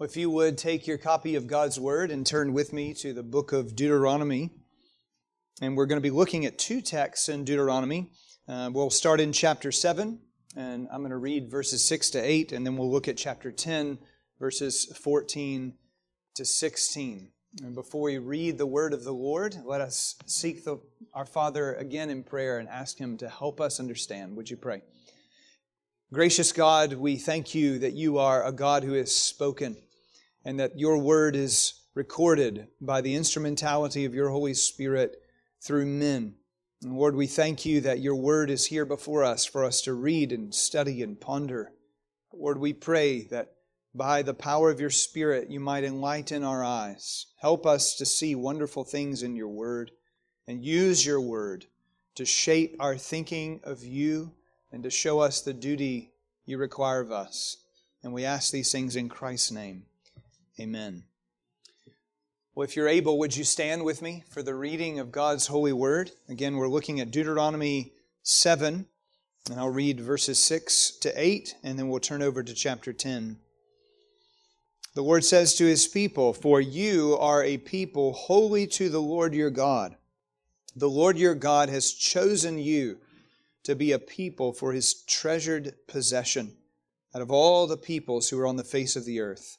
If you would take your copy of God's Word and turn with me to the book of Deuteronomy. And we're going to be looking at two texts in Deuteronomy. Uh, we'll start in chapter 7, and I'm going to read verses 6 to 8, and then we'll look at chapter 10, verses 14 to 16. And before we read the word of the Lord, let us seek the, our Father again in prayer and ask Him to help us understand. Would you pray? Gracious God, we thank you that you are a God who has spoken and that your word is recorded by the instrumentality of your Holy Spirit through men. And Lord, we thank you that your word is here before us for us to read and study and ponder. Lord, we pray that by the power of your Spirit you might enlighten our eyes. Help us to see wonderful things in your word and use your word to shape our thinking of you and to show us the duty you require of us. And we ask these things in Christ's name. Amen. Well, if you're able, would you stand with me for the reading of God's holy word? Again, we're looking at Deuteronomy 7, and I'll read verses 6 to 8, and then we'll turn over to chapter 10. The Lord says to his people, For you are a people holy to the Lord your God. The Lord your God has chosen you to be a people for his treasured possession out of all the peoples who are on the face of the earth.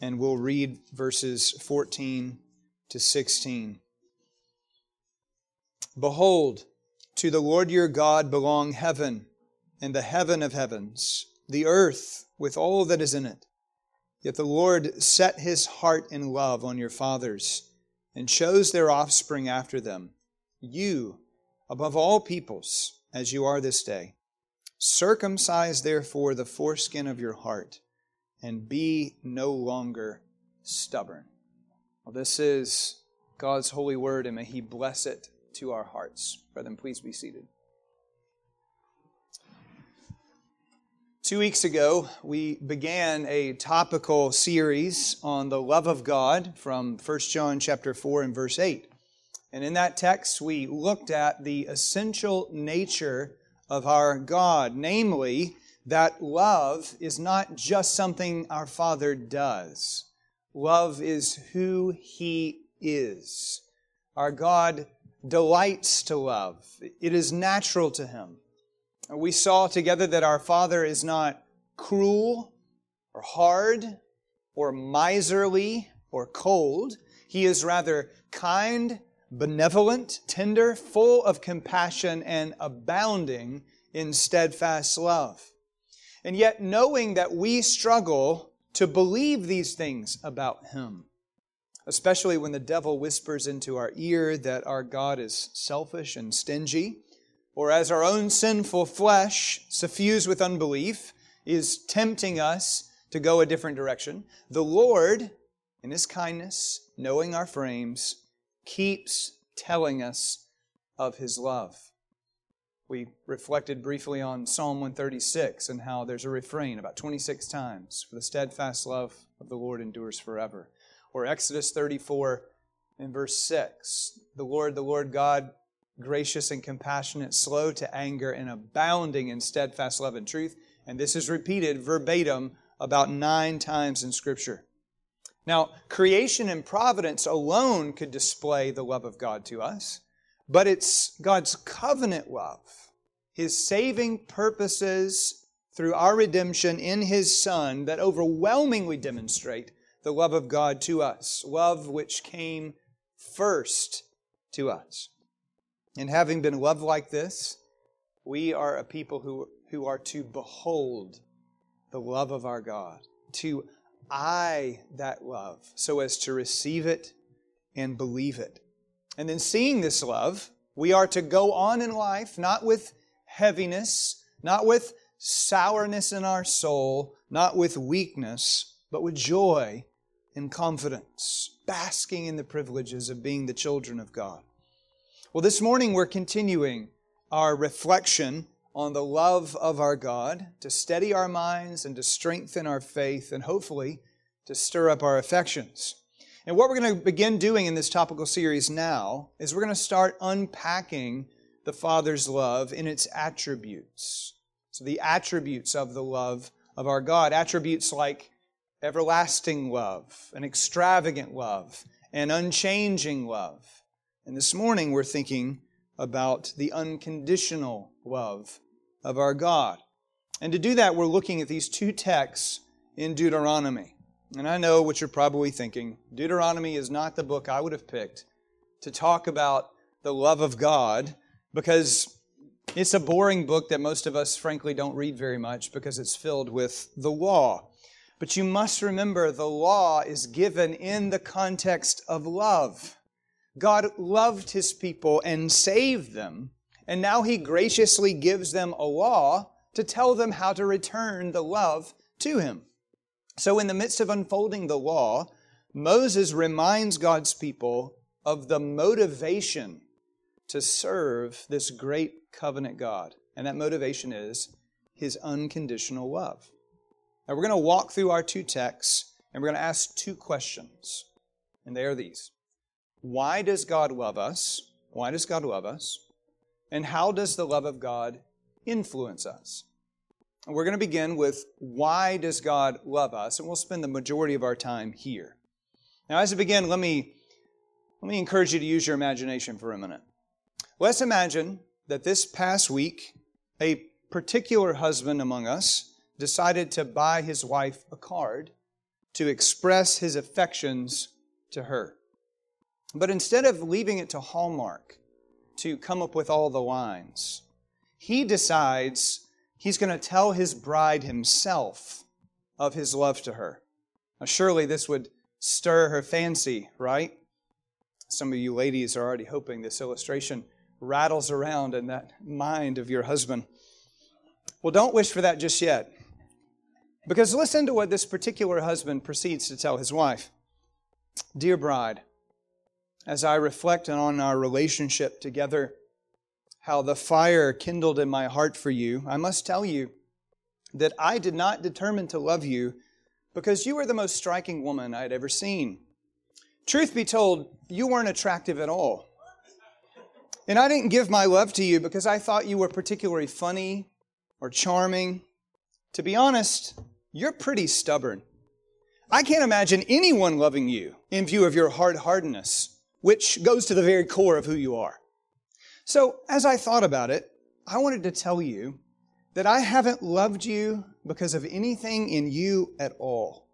and we'll read verses 14 to 16. Behold, to the Lord your God belong heaven and the heaven of heavens, the earth with all that is in it. Yet the Lord set his heart in love on your fathers and chose their offspring after them, you above all peoples, as you are this day. Circumcise therefore the foreskin of your heart and be no longer stubborn. Well, this is God's holy word, and may He bless it to our hearts. Brethren, please be seated. Two weeks ago, we began a topical series on the love of God from 1 John chapter 4 and verse 8. And in that text, we looked at the essential nature of our God, namely, that love is not just something our Father does. Love is who He is. Our God delights to love. It is natural to Him. We saw together that our Father is not cruel or hard or miserly or cold. He is rather kind, benevolent, tender, full of compassion, and abounding in steadfast love. And yet, knowing that we struggle to believe these things about Him, especially when the devil whispers into our ear that our God is selfish and stingy, or as our own sinful flesh, suffused with unbelief, is tempting us to go a different direction, the Lord, in His kindness, knowing our frames, keeps telling us of His love. We reflected briefly on Psalm 136 and how there's a refrain about 26 times for the steadfast love of the Lord endures forever. Or Exodus 34 in verse 6 The Lord, the Lord God, gracious and compassionate, slow to anger, and abounding in steadfast love and truth. And this is repeated verbatim about nine times in Scripture. Now, creation and providence alone could display the love of God to us. But it's God's covenant love, His saving purposes through our redemption in His Son that overwhelmingly demonstrate the love of God to us, love which came first to us. And having been loved like this, we are a people who, who are to behold the love of our God, to eye that love so as to receive it and believe it. And then seeing this love, we are to go on in life not with heaviness, not with sourness in our soul, not with weakness, but with joy and confidence, basking in the privileges of being the children of God. Well, this morning we're continuing our reflection on the love of our God to steady our minds and to strengthen our faith and hopefully to stir up our affections. And what we're going to begin doing in this topical series now is we're going to start unpacking the Father's love in its attributes. So, the attributes of the love of our God, attributes like everlasting love, an extravagant love, an unchanging love. And this morning we're thinking about the unconditional love of our God. And to do that, we're looking at these two texts in Deuteronomy. And I know what you're probably thinking. Deuteronomy is not the book I would have picked to talk about the love of God because it's a boring book that most of us, frankly, don't read very much because it's filled with the law. But you must remember the law is given in the context of love. God loved his people and saved them, and now he graciously gives them a law to tell them how to return the love to him. So, in the midst of unfolding the law, Moses reminds God's people of the motivation to serve this great covenant God. And that motivation is his unconditional love. Now, we're going to walk through our two texts and we're going to ask two questions. And they are these Why does God love us? Why does God love us? And how does the love of God influence us? And we're going to begin with why does God love us? And we'll spend the majority of our time here. Now, as we begin, let me, let me encourage you to use your imagination for a minute. Let's imagine that this past week, a particular husband among us decided to buy his wife a card to express his affections to her. But instead of leaving it to Hallmark to come up with all the lines, he decides he's going to tell his bride himself of his love to her. Now, surely this would stir her fancy, right? Some of you ladies are already hoping this illustration rattles around in that mind of your husband. Well, don't wish for that just yet. Because listen to what this particular husband proceeds to tell his wife Dear bride, as I reflect on our relationship together, how the fire kindled in my heart for you, I must tell you that I did not determine to love you because you were the most striking woman I had ever seen. Truth be told, you weren't attractive at all. And I didn't give my love to you because I thought you were particularly funny or charming. To be honest, you're pretty stubborn. I can't imagine anyone loving you in view of your hard hardness, which goes to the very core of who you are. So, as I thought about it, I wanted to tell you that I haven't loved you because of anything in you at all.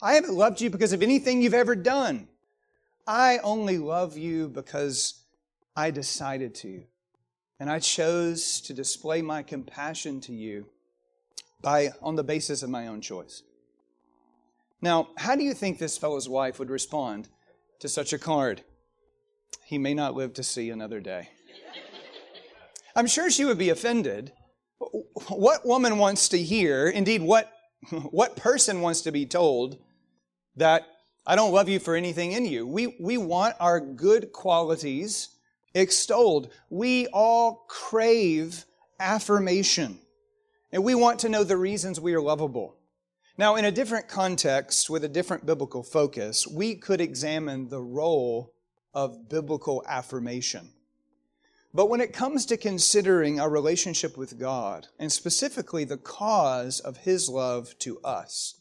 I haven't loved you because of anything you've ever done. I only love you because I decided to. And I chose to display my compassion to you by, on the basis of my own choice. Now, how do you think this fellow's wife would respond to such a card? He may not live to see another day. I'm sure she would be offended. What woman wants to hear, indeed, what, what person wants to be told that I don't love you for anything in you? We, we want our good qualities extolled. We all crave affirmation. And we want to know the reasons we are lovable. Now, in a different context, with a different biblical focus, we could examine the role of biblical affirmation. But when it comes to considering our relationship with God, and specifically the cause of His love to us,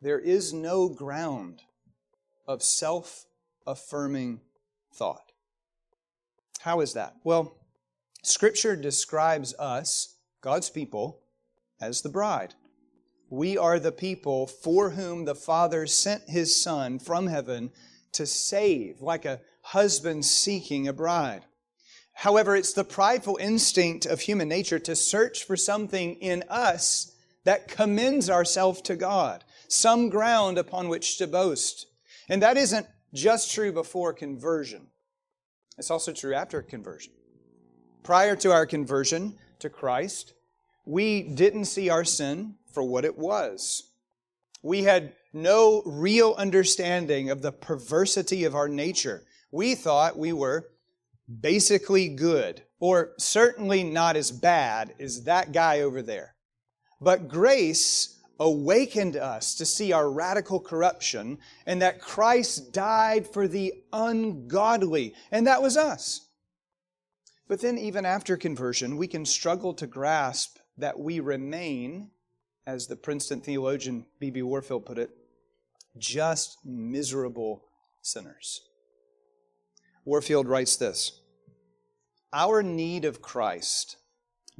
there is no ground of self affirming thought. How is that? Well, Scripture describes us God's people as the bride. We are the people for whom the Father sent His Son from heaven to save, like a husband seeking a bride. However, it's the prideful instinct of human nature to search for something in us that commends ourselves to God, some ground upon which to boast. And that isn't just true before conversion, it's also true after conversion. Prior to our conversion to Christ, we didn't see our sin for what it was. We had no real understanding of the perversity of our nature. We thought we were basically good, or certainly not as bad as that guy over there. But grace awakened us to see our radical corruption and that Christ died for the ungodly, and that was us. But then, even after conversion, we can struggle to grasp that we remain, as the Princeton theologian B.B. Warfield put it, just miserable sinners. Warfield writes this Our need of Christ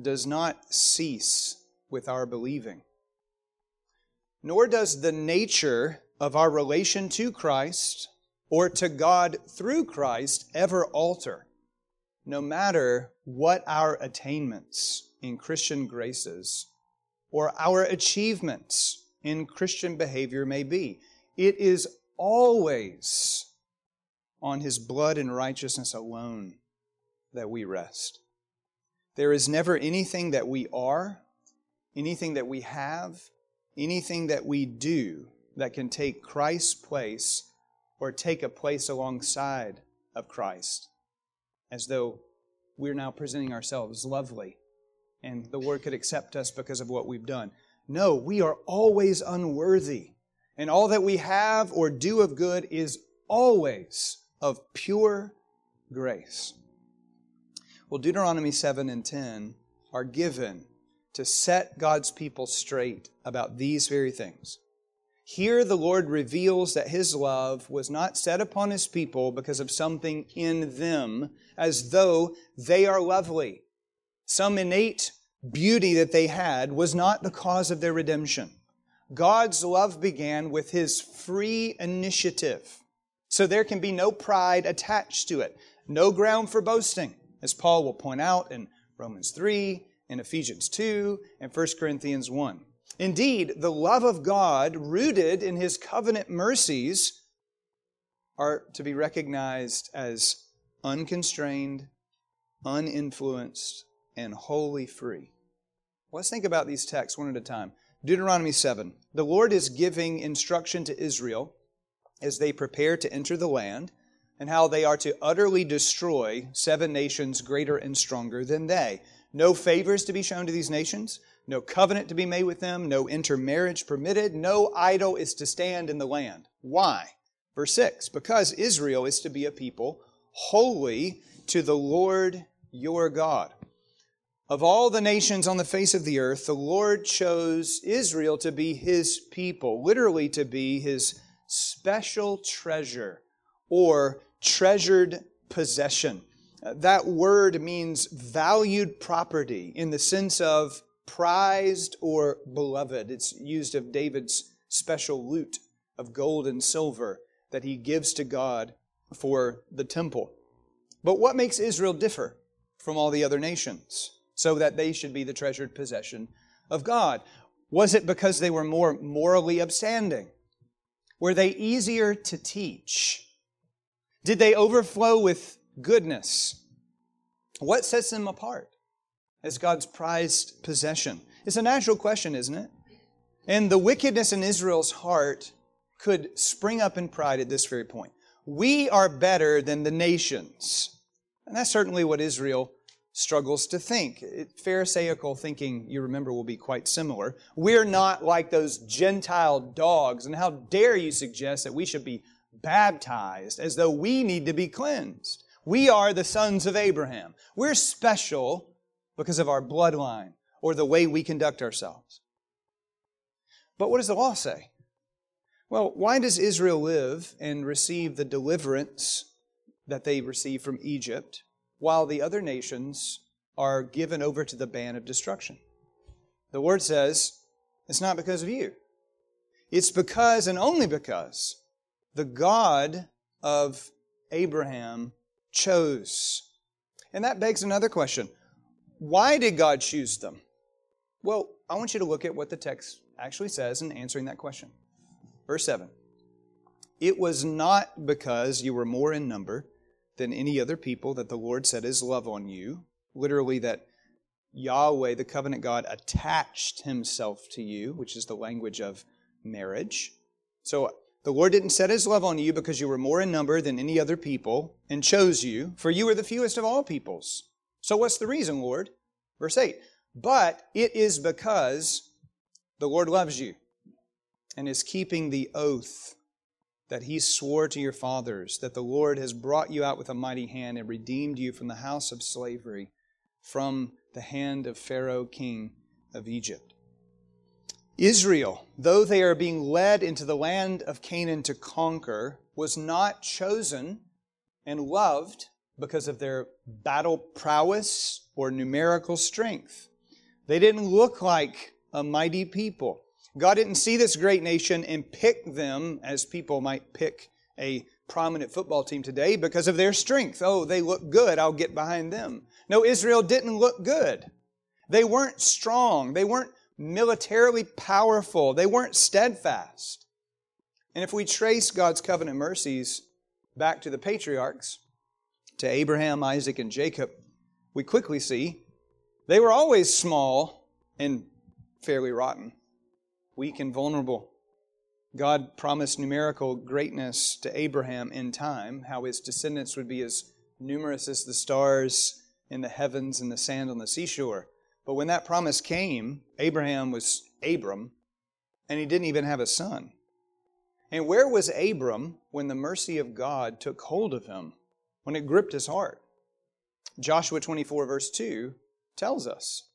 does not cease with our believing nor does the nature of our relation to Christ or to God through Christ ever alter, no matter what our attainments in Christian graces or our achievements in Christian behavior may be. It is always on His blood and righteousness alone that we rest. There is never anything that we are, anything that we have, anything that we do that can take Christ's place or take a place alongside of Christ, as though we're now presenting ourselves lovely and the Lord could accept us because of what we've done. No, we are always unworthy. And all that we have or do of good is always of pure grace. Well, Deuteronomy 7 and 10 are given to set God's people straight about these very things. Here, the Lord reveals that His love was not set upon His people because of something in them, as though they are lovely. Some innate beauty that they had was not the cause of their redemption. God's love began with His free initiative. So there can be no pride attached to it, no ground for boasting, as Paul will point out in Romans 3 in Ephesians 2 and 1 Corinthians 1. Indeed, the love of God, rooted in his covenant mercies, are to be recognized as unconstrained, uninfluenced, and wholly free. Let's think about these texts one at a time. Deuteronomy 7. The Lord is giving instruction to Israel as they prepare to enter the land and how they are to utterly destroy seven nations greater and stronger than they. No favors to be shown to these nations, no covenant to be made with them, no intermarriage permitted, no idol is to stand in the land. Why? Verse 6 Because Israel is to be a people holy to the Lord your God. Of all the nations on the face of the earth, the Lord chose Israel to be his people, literally to be his special treasure or treasured possession. That word means valued property in the sense of prized or beloved. It's used of David's special loot of gold and silver that he gives to God for the temple. But what makes Israel differ from all the other nations so that they should be the treasured possession of God? Was it because they were more morally upstanding? Were they easier to teach? Did they overflow with goodness. What sets them apart as God's prized possession? It's a natural question, isn't it? And the wickedness in Israel's heart could spring up in pride at this very point. We are better than the nations. And that's certainly what Israel struggles to think. Pharisaical thinking, you remember, will be quite similar. We're not like those Gentile dogs, and how dare you suggest that we should be baptized as though we need to be cleansed? We are the sons of Abraham. We're special because of our bloodline or the way we conduct ourselves. But what does the law say? Well, why does Israel live and receive the deliverance that they receive from Egypt while the other nations are given over to the ban of destruction? The word says it's not because of you. It's because and only because the God of Abraham chose. And that begs another question Why did God choose them? Well, I want you to look at what the text actually says in answering that question. Verse 7 It was not because you were more in number than any other people that the Lord set his love on you. Literally, that Yahweh, the covenant God, attached himself to you, which is the language of marriage. So the Lord didn't set his love on you because you were more in number than any other people and chose you, for you were the fewest of all peoples. So what's the reason, Lord? Verse 8. But it is because the Lord loves you and is keeping the oath that he swore to your fathers, that the Lord has brought you out with a mighty hand and redeemed you from the house of slavery, from the hand of Pharaoh, king of Egypt. Israel, though they are being led into the land of Canaan to conquer, was not chosen and loved because of their battle prowess or numerical strength. They didn't look like a mighty people. God didn't see this great nation and pick them as people might pick a prominent football team today because of their strength. Oh, they look good, I'll get behind them. No, Israel didn't look good. They weren't strong. They weren't militarily powerful. They weren't steadfast. And if we trace God's covenant mercies back to the patriarchs, to Abraham, Isaac, and Jacob, we quickly see they were always small and fairly rotten, weak and vulnerable. God promised numerical greatness to Abraham in time, how his descendants would be as numerous as the stars in the heavens and the sand on the seashore. But when that promise came, Abraham was Abram, and he didn't even have a son. And where was Abram when the mercy of God took hold of him, when it gripped his heart? Joshua 24, verse 2 tells us.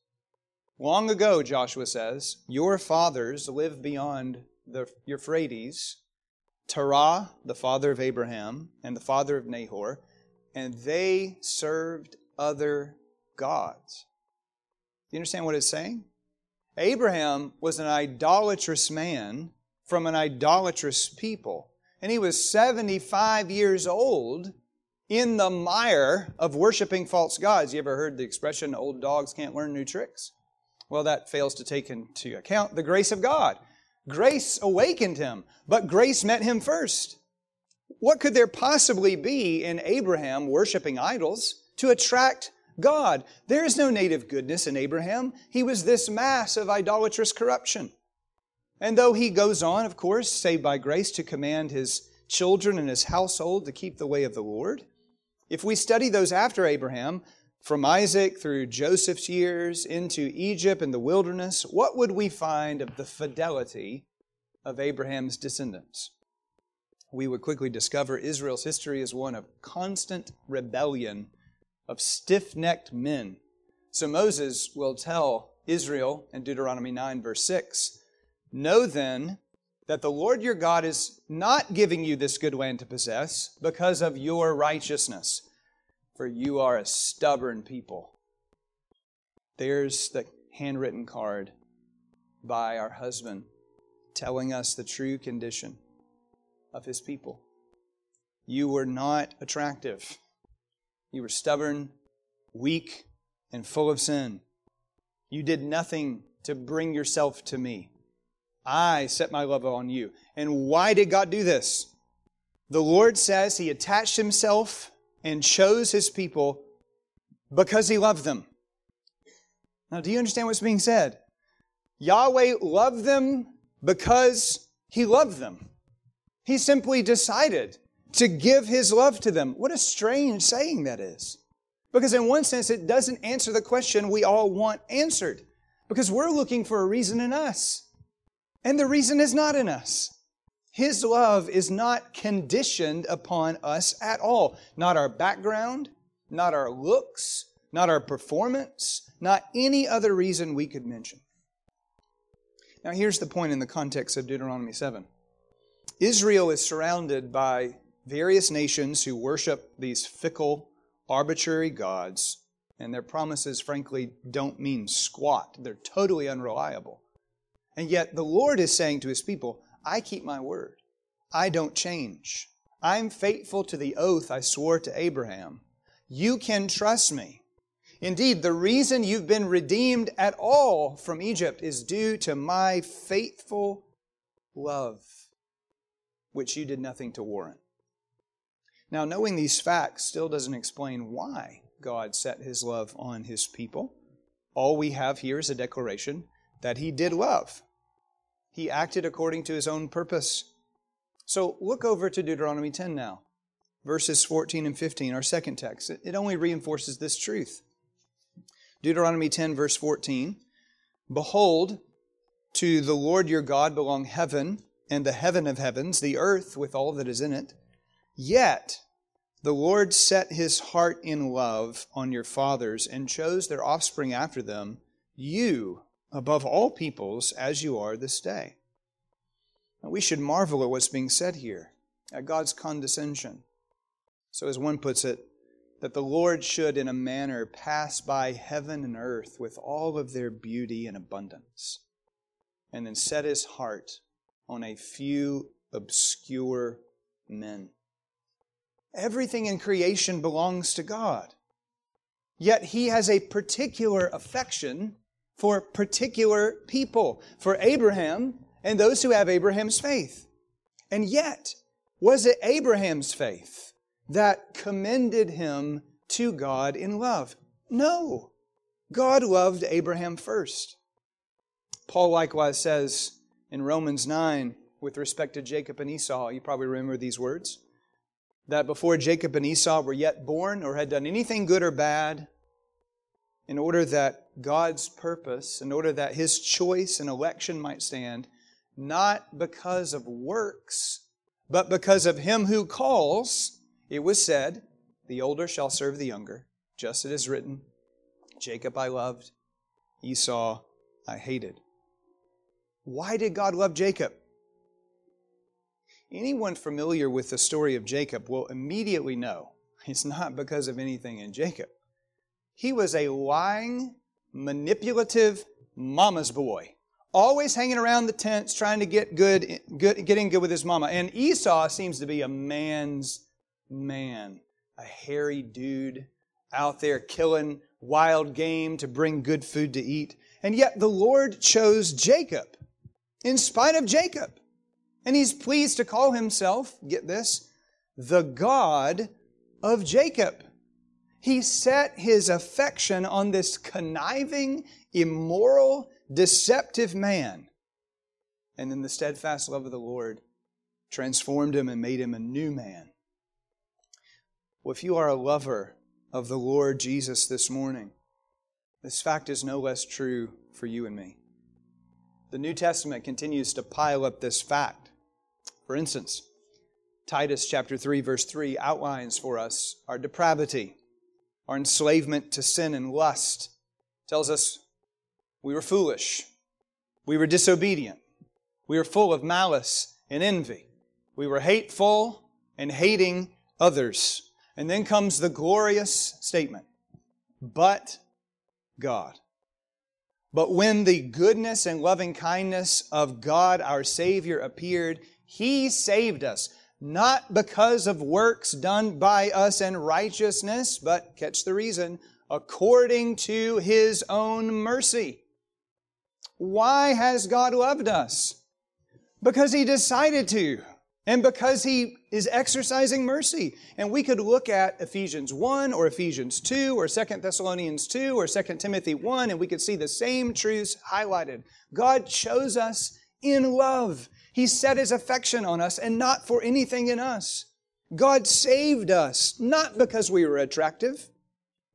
Long ago, Joshua says, your fathers lived beyond the Euphrates, Terah, the father of Abraham, and the father of Nahor, and they served other gods. Do you understand what it's saying? Abraham was an idolatrous man from an idolatrous people. And he was 75 years old in the mire of worshiping false gods. You ever heard the expression, old dogs can't learn new tricks? Well, that fails to take into account the grace of God. Grace awakened him, but grace met him first. What could there possibly be in Abraham worshiping idols to attract God. There is no native goodness in Abraham. He was this mass of idolatrous corruption. And though he goes on, of course, saved by grace, to command his children and his household to keep the way of the Lord, if we study those after Abraham, from Isaac through Joseph's years into Egypt and the wilderness, what would we find of the fidelity of Abraham's descendants? We would quickly discover Israel's history is one of constant rebellion of stiff necked men. So Moses will tell Israel in Deuteronomy 9, verse 6 Know then that the Lord your God is not giving you this good land to possess because of your righteousness, for you are a stubborn people. There's the handwritten card by our husband telling us the true condition of his people. You were not attractive. You were stubborn, weak, and full of sin. You did nothing to bring yourself to me. I set my love on you. And why did God do this? The Lord says He attached Himself and chose His people because He loved them. Now, do you understand what's being said? Yahweh loved them because He loved them. He simply decided to give his love to them. What a strange saying that is. Because, in one sense, it doesn't answer the question we all want answered. Because we're looking for a reason in us. And the reason is not in us. His love is not conditioned upon us at all. Not our background, not our looks, not our performance, not any other reason we could mention. Now, here's the point in the context of Deuteronomy 7 Israel is surrounded by various nations who worship these fickle, arbitrary gods, and their promises, frankly, don't mean squat. They're totally unreliable. And yet, the Lord is saying to his people, I keep my word. I don't change. I'm faithful to the oath I swore to Abraham. You can trust me. Indeed, the reason you've been redeemed at all from Egypt is due to my faithful love, which you did nothing to warrant. Now, knowing these facts still doesn't explain why God set his love on his people. All we have here is a declaration that he did love. He acted according to his own purpose. So look over to Deuteronomy 10 now, verses 14 and 15, our second text. It only reinforces this truth. Deuteronomy 10, verse 14 Behold, to the Lord your God belong heaven and the heaven of heavens, the earth with all that is in it. Yet the Lord set his heart in love on your fathers and chose their offspring after them, you above all peoples, as you are this day. Now, we should marvel at what's being said here, at God's condescension. So, as one puts it, that the Lord should, in a manner, pass by heaven and earth with all of their beauty and abundance, and then set his heart on a few obscure men. Everything in creation belongs to God. Yet he has a particular affection for particular people, for Abraham and those who have Abraham's faith. And yet, was it Abraham's faith that commended him to God in love? No. God loved Abraham first. Paul likewise says in Romans 9, with respect to Jacob and Esau, you probably remember these words, that before Jacob and Esau were yet born or had done anything good or bad, in order that God's purpose, in order that His choice and election might stand, not because of works, but because of Him who calls, it was said, The older shall serve the younger, just as it is written, Jacob I loved, Esau I hated. Why did God love Jacob? Anyone familiar with the story of Jacob will immediately know it's not because of anything in Jacob. He was a lying, manipulative mama's boy, always hanging around the tents trying to get good, good getting good with his mama. And Esau seems to be a man's man, a hairy dude out there killing wild game to bring good food to eat. And yet the Lord chose Jacob in spite of Jacob. And he's pleased to call himself, get this, the God of Jacob. He set his affection on this conniving, immoral, deceptive man. And then the steadfast love of the Lord transformed him and made him a new man. Well, if you are a lover of the Lord Jesus this morning, this fact is no less true for you and me. The New Testament continues to pile up this fact. For instance, Titus chapter 3 verse 3 outlines for us our depravity our enslavement to sin and lust. tells us we were foolish. We were disobedient. We were full of malice and envy. We were hateful and hating others. And then comes the glorious statement, but God. But when the goodness and loving kindness of God our Savior appeared, He saved us not because of works done by us in righteousness, but, catch the reason, according to His own mercy. Why has God loved us? Because He decided to, and because He is exercising mercy. And we could look at Ephesians 1 or Ephesians 2 or 2 Thessalonians 2 or 2 Timothy 1, and we could see the same truths highlighted. God chose us in love. He set his affection on us and not for anything in us. God saved us, not because we were attractive,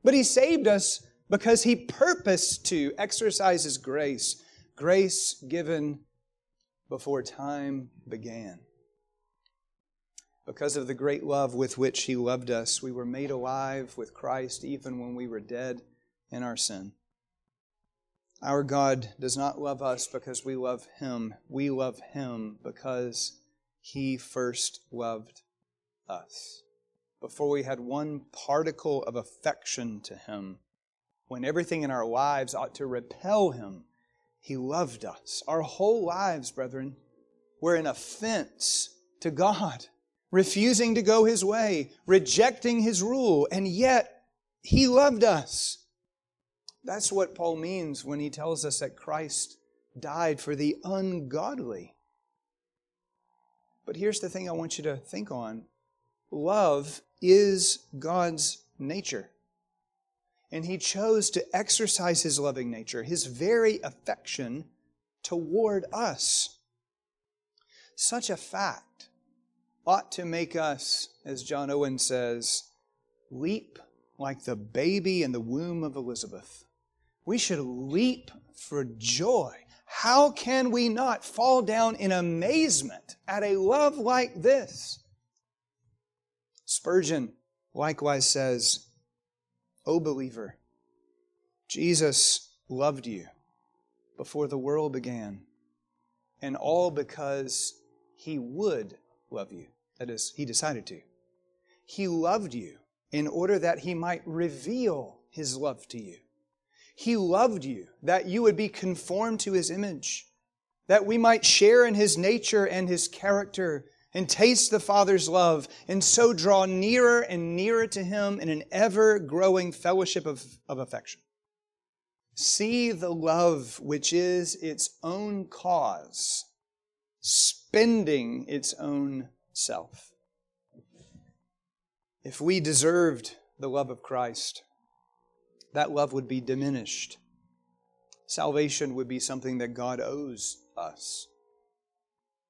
but he saved us because he purposed to exercise his grace, grace given before time began. Because of the great love with which he loved us, we were made alive with Christ even when we were dead in our sin. Our God does not love us because we love Him. We love Him because He first loved us. Before we had one particle of affection to Him, when everything in our lives ought to repel Him, He loved us. Our whole lives, brethren, were an offense to God, refusing to go His way, rejecting His rule, and yet He loved us. That's what Paul means when he tells us that Christ died for the ungodly. But here's the thing I want you to think on love is God's nature. And he chose to exercise his loving nature, his very affection toward us. Such a fact ought to make us, as John Owen says, leap like the baby in the womb of Elizabeth. We should leap for joy. How can we not fall down in amazement at a love like this? Spurgeon likewise says, O believer, Jesus loved you before the world began, and all because he would love you. That is, he decided to. He loved you in order that he might reveal his love to you. He loved you that you would be conformed to his image, that we might share in his nature and his character and taste the Father's love and so draw nearer and nearer to him in an ever growing fellowship of, of affection. See the love which is its own cause, spending its own self. If we deserved the love of Christ, that love would be diminished. Salvation would be something that God owes us.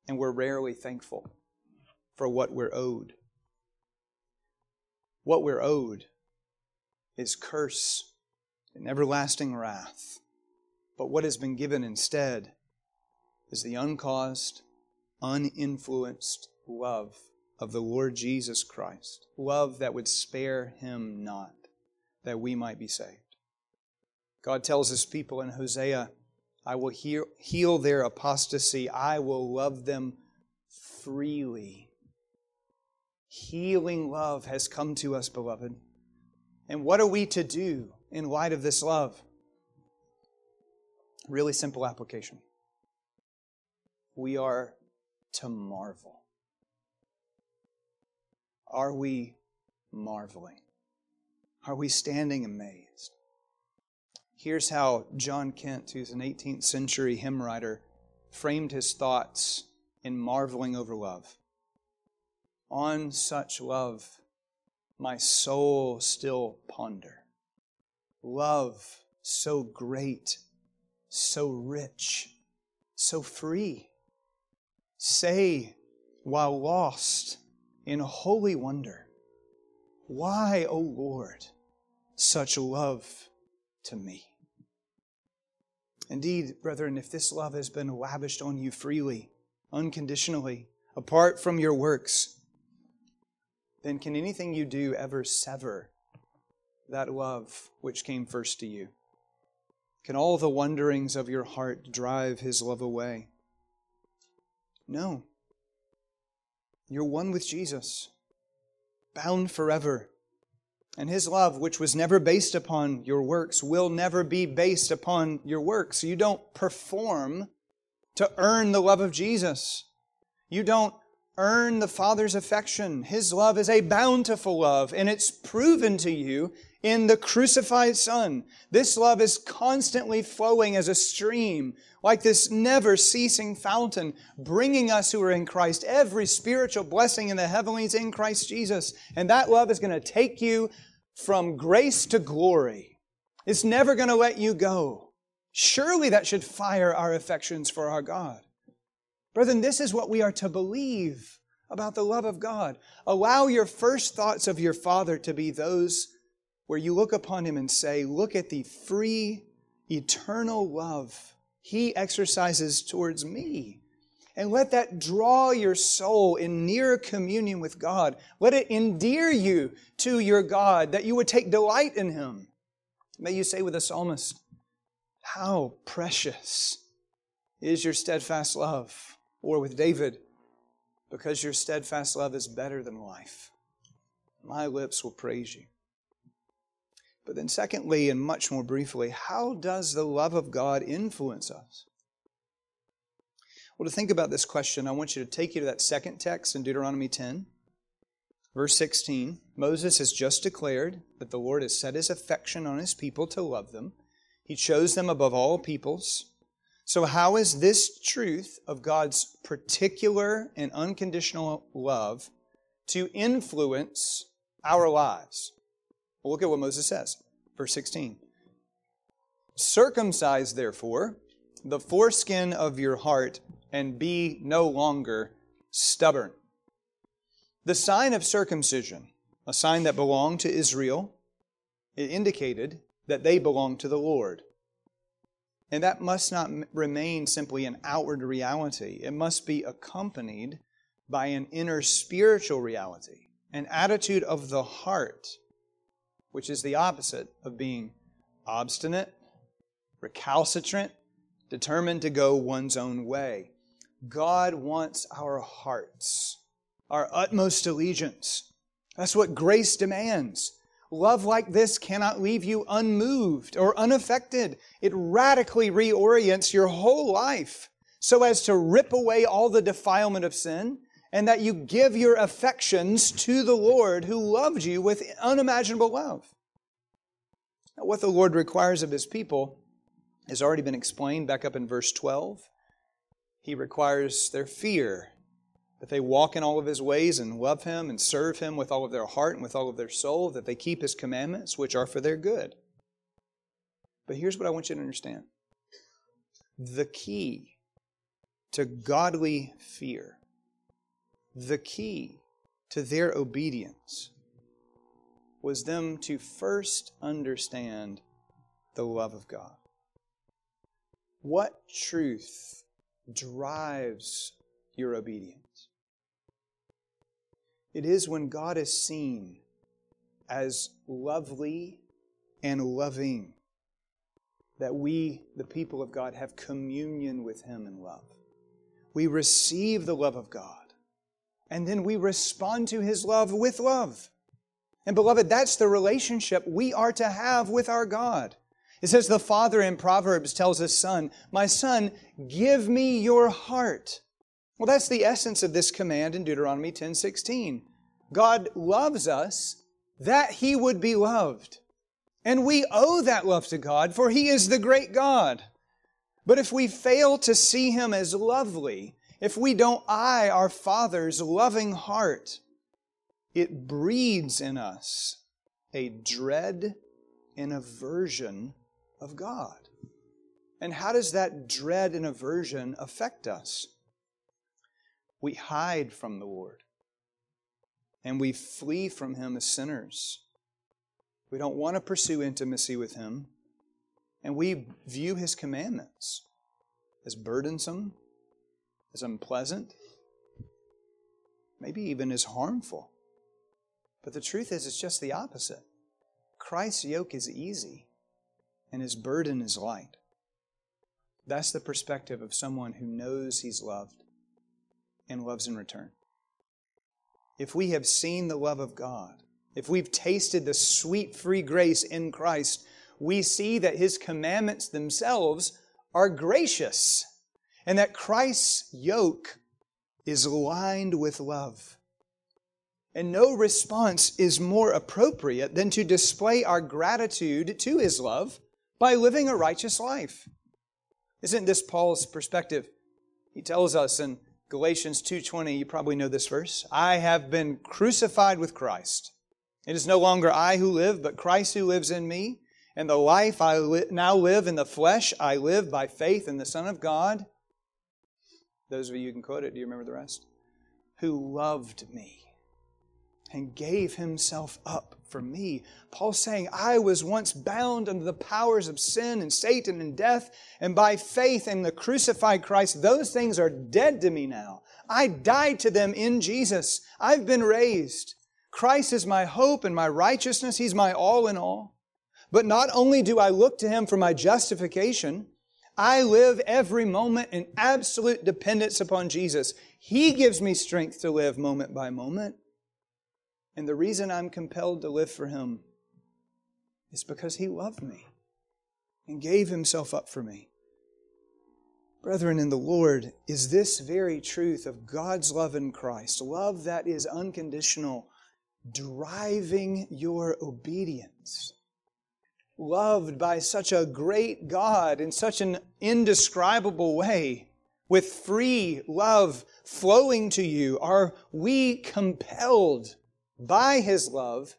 And we're rarely thankful for what we're owed. What we're owed is curse and everlasting wrath. But what has been given instead is the uncaused, uninfluenced love of the Lord Jesus Christ. Love that would spare him not, that we might be saved. God tells his people in Hosea, I will heal, their apostasy, I will love them freely. Healing love has come to us, beloved. And what are we to do in light of this love? Really simple application. We are to marvel. Are we marveling? Are we standing amazed? Here's how John Kent, who's an 18th century hymn writer, framed his thoughts in marveling over love. On such love, my soul still ponder. Love so great, so rich, so free. Say, while lost in holy wonder, Why, O Lord, such love to me? Indeed, brethren, if this love has been lavished on you freely, unconditionally, apart from your works, then can anything you do ever sever that love which came first to you? Can all the wonderings of your heart drive his love away? No. You're one with Jesus, bound forever. And his love, which was never based upon your works, will never be based upon your works. You don't perform to earn the love of Jesus. You don't earn the Father's affection. His love is a bountiful love, and it's proven to you in the crucified Son. This love is constantly flowing as a stream, like this never ceasing fountain, bringing us who are in Christ every spiritual blessing in the heavenlies in Christ Jesus. And that love is going to take you from grace to glory. It's never going to let you go. Surely that should fire our affections for our God. Brethren, this is what we are to believe about the love of God. Allow your first thoughts of your Father to be those where you look upon him and say, Look at the free, eternal love he exercises towards me. And let that draw your soul in nearer communion with God. Let it endear you to your God, that you would take delight in him. May you say with the psalmist, How precious is your steadfast love. Or with David, because your steadfast love is better than life. My lips will praise you. But then, secondly, and much more briefly, how does the love of God influence us? Well, to think about this question, I want you to take you to that second text in Deuteronomy 10, verse 16. Moses has just declared that the Lord has set his affection on his people to love them. He chose them above all peoples. So, how is this truth of God's particular and unconditional love to influence our lives? Well, look at what Moses says. Verse 16. Circumcise, therefore, the foreskin of your heart and be no longer stubborn. The sign of circumcision, a sign that belonged to Israel, it indicated that they belonged to the Lord. And that must not remain simply an outward reality. It must be accompanied by an inner spiritual reality, an attitude of the heart, which is the opposite of being obstinate, recalcitrant, determined to go one's own way. God wants our hearts, our utmost allegiance. That's what grace demands. Love like this cannot leave you unmoved or unaffected. It radically reorients your whole life so as to rip away all the defilement of sin and that you give your affections to the Lord who loved you with unimaginable love. Now, what the Lord requires of his people has already been explained back up in verse 12. He requires their fear, that they walk in all of his ways and love him and serve him with all of their heart and with all of their soul, that they keep his commandments, which are for their good. But here's what I want you to understand the key to godly fear, the key to their obedience, was them to first understand the love of God. What truth drives your obedience? It is when God is seen as lovely and loving that we, the people of God, have communion with Him in love. We receive the love of God, and then we respond to His love with love. And beloved, that's the relationship we are to have with our God. It says the father in Proverbs tells his son, My son, give me your heart. Well, that's the essence of this command in Deuteronomy 10 16. God loves us that he would be loved. And we owe that love to God, for he is the great God. But if we fail to see him as lovely, if we don't eye our Father's loving heart, it breeds in us a dread and aversion of God. And how does that dread and aversion affect us? We hide from the Lord and we flee from Him as sinners. We don't want to pursue intimacy with Him, and we view His commandments as burdensome, as unpleasant, maybe even as harmful. But the truth is, it's just the opposite. Christ's yoke is easy and his burden is light. That's the perspective of someone who knows he's loved and loves in return. If we have seen the love of God, if we've tasted the sweet free grace in Christ, we see that his commandments themselves are gracious and that Christ's yoke is lined with love. And no response is more appropriate than to display our gratitude to his love by living a righteous life. Isn't this Paul's perspective? He tells us in Galatians 2:20, you probably know this verse, I have been crucified with Christ. It is no longer I who live, but Christ who lives in me. And the life I li- now live in the flesh, I live by faith in the Son of God. Those of you who can quote it, do you remember the rest? Who loved me and gave himself up for me. Paul's saying, I was once bound under the powers of sin and Satan and death, and by faith in the crucified Christ, those things are dead to me now. I died to them in Jesus. I've been raised. Christ is my hope and my righteousness. He's my all in all. But not only do I look to Him for my justification, I live every moment in absolute dependence upon Jesus. He gives me strength to live moment by moment. And the reason I'm compelled to live for Him is because He loved me and gave Himself up for me. Brethren in the Lord, is this very truth of God's love in Christ, love that is unconditional, driving your obedience? Loved by such a great God in such an indescribable way, with free love flowing to you, are we compelled by His love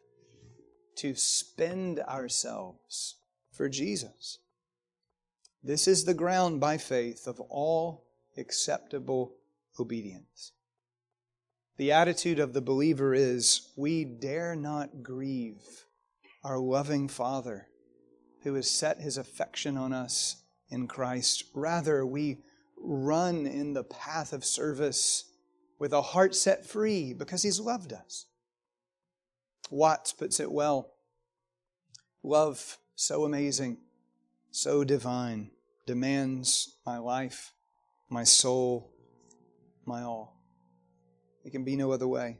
to spend ourselves for Jesus. This is the ground by faith of all acceptable obedience. The attitude of the believer is we dare not grieve our loving Father who has set his affection on us in Christ. Rather, we run in the path of service with a heart set free because he's loved us. Watts puts it well love so amazing, so divine, demands my life, my soul, my all. It can be no other way.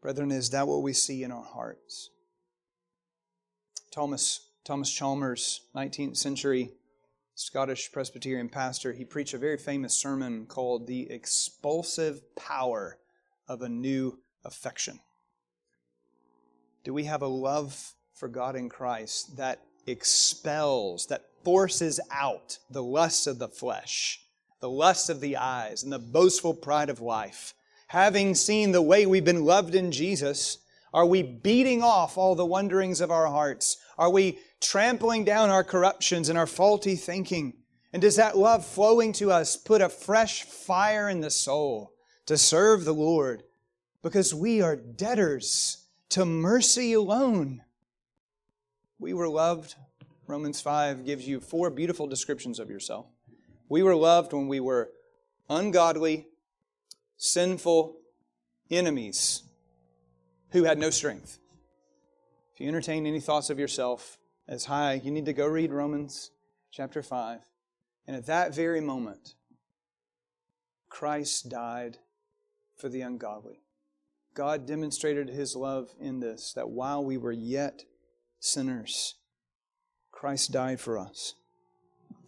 Brethren, is that what we see in our hearts? Thomas, Thomas Chalmers, 19th century Scottish Presbyterian pastor, he preached a very famous sermon called The Expulsive Power of a New Affection. Do we have a love for God in Christ that expels, that forces out the lust of the flesh, the lust of the eyes, and the boastful pride of life? having seen the way we've been loved in Jesus, are we beating off all the wonderings of our hearts? Are we trampling down our corruptions and our faulty thinking? And does that love flowing to us put a fresh fire in the soul to serve the Lord? Because we are debtors to mercy alone. We were loved. Romans 5 gives you four beautiful descriptions of yourself. We were loved when we were ungodly, sinful enemies who had no strength. If you entertain any thoughts of yourself as high, you need to go read Romans chapter 5. And at that very moment, Christ died for the ungodly. God demonstrated his love in this, that while we were yet sinners, Christ died for us.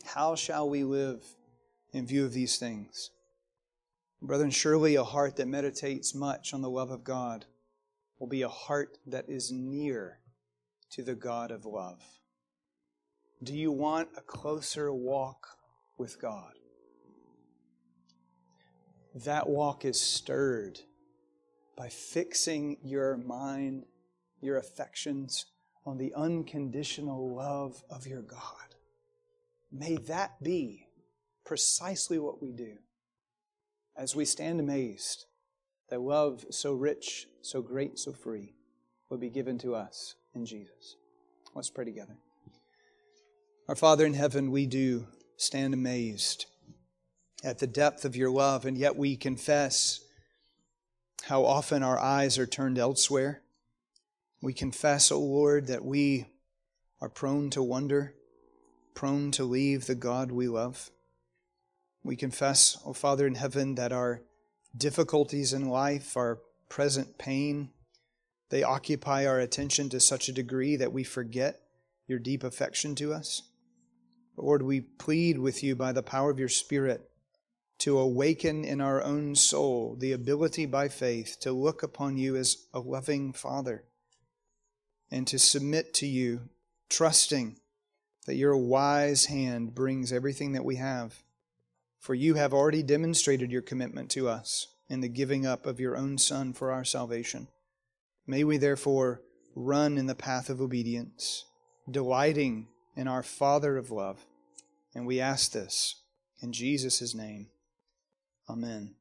How shall we live in view of these things? Brethren, surely a heart that meditates much on the love of God will be a heart that is near to the God of love. Do you want a closer walk with God? That walk is stirred by fixing your mind, your affections on the unconditional love of your God. May that be precisely what we do as we stand amazed that love so rich, so great, so free will be given to us in Jesus. Let's pray together. Our Father in heaven, we do stand amazed at the depth of your love, and yet we confess how often our eyes are turned elsewhere. We confess, O oh Lord, that we are prone to wonder, prone to leave the God we love. We confess, O oh Father in heaven, that our difficulties in life, our present pain, they occupy our attention to such a degree that we forget your deep affection to us. Lord, we plead with you by the power of your Spirit to awaken in our own soul the ability by faith to look upon you as a loving Father and to submit to you, trusting that your wise hand brings everything that we have for you have already demonstrated your commitment to us in the giving up of your own Son for our salvation. May we therefore run in the path of obedience, delighting in our Father of love. And we ask this in Jesus' name. Amen.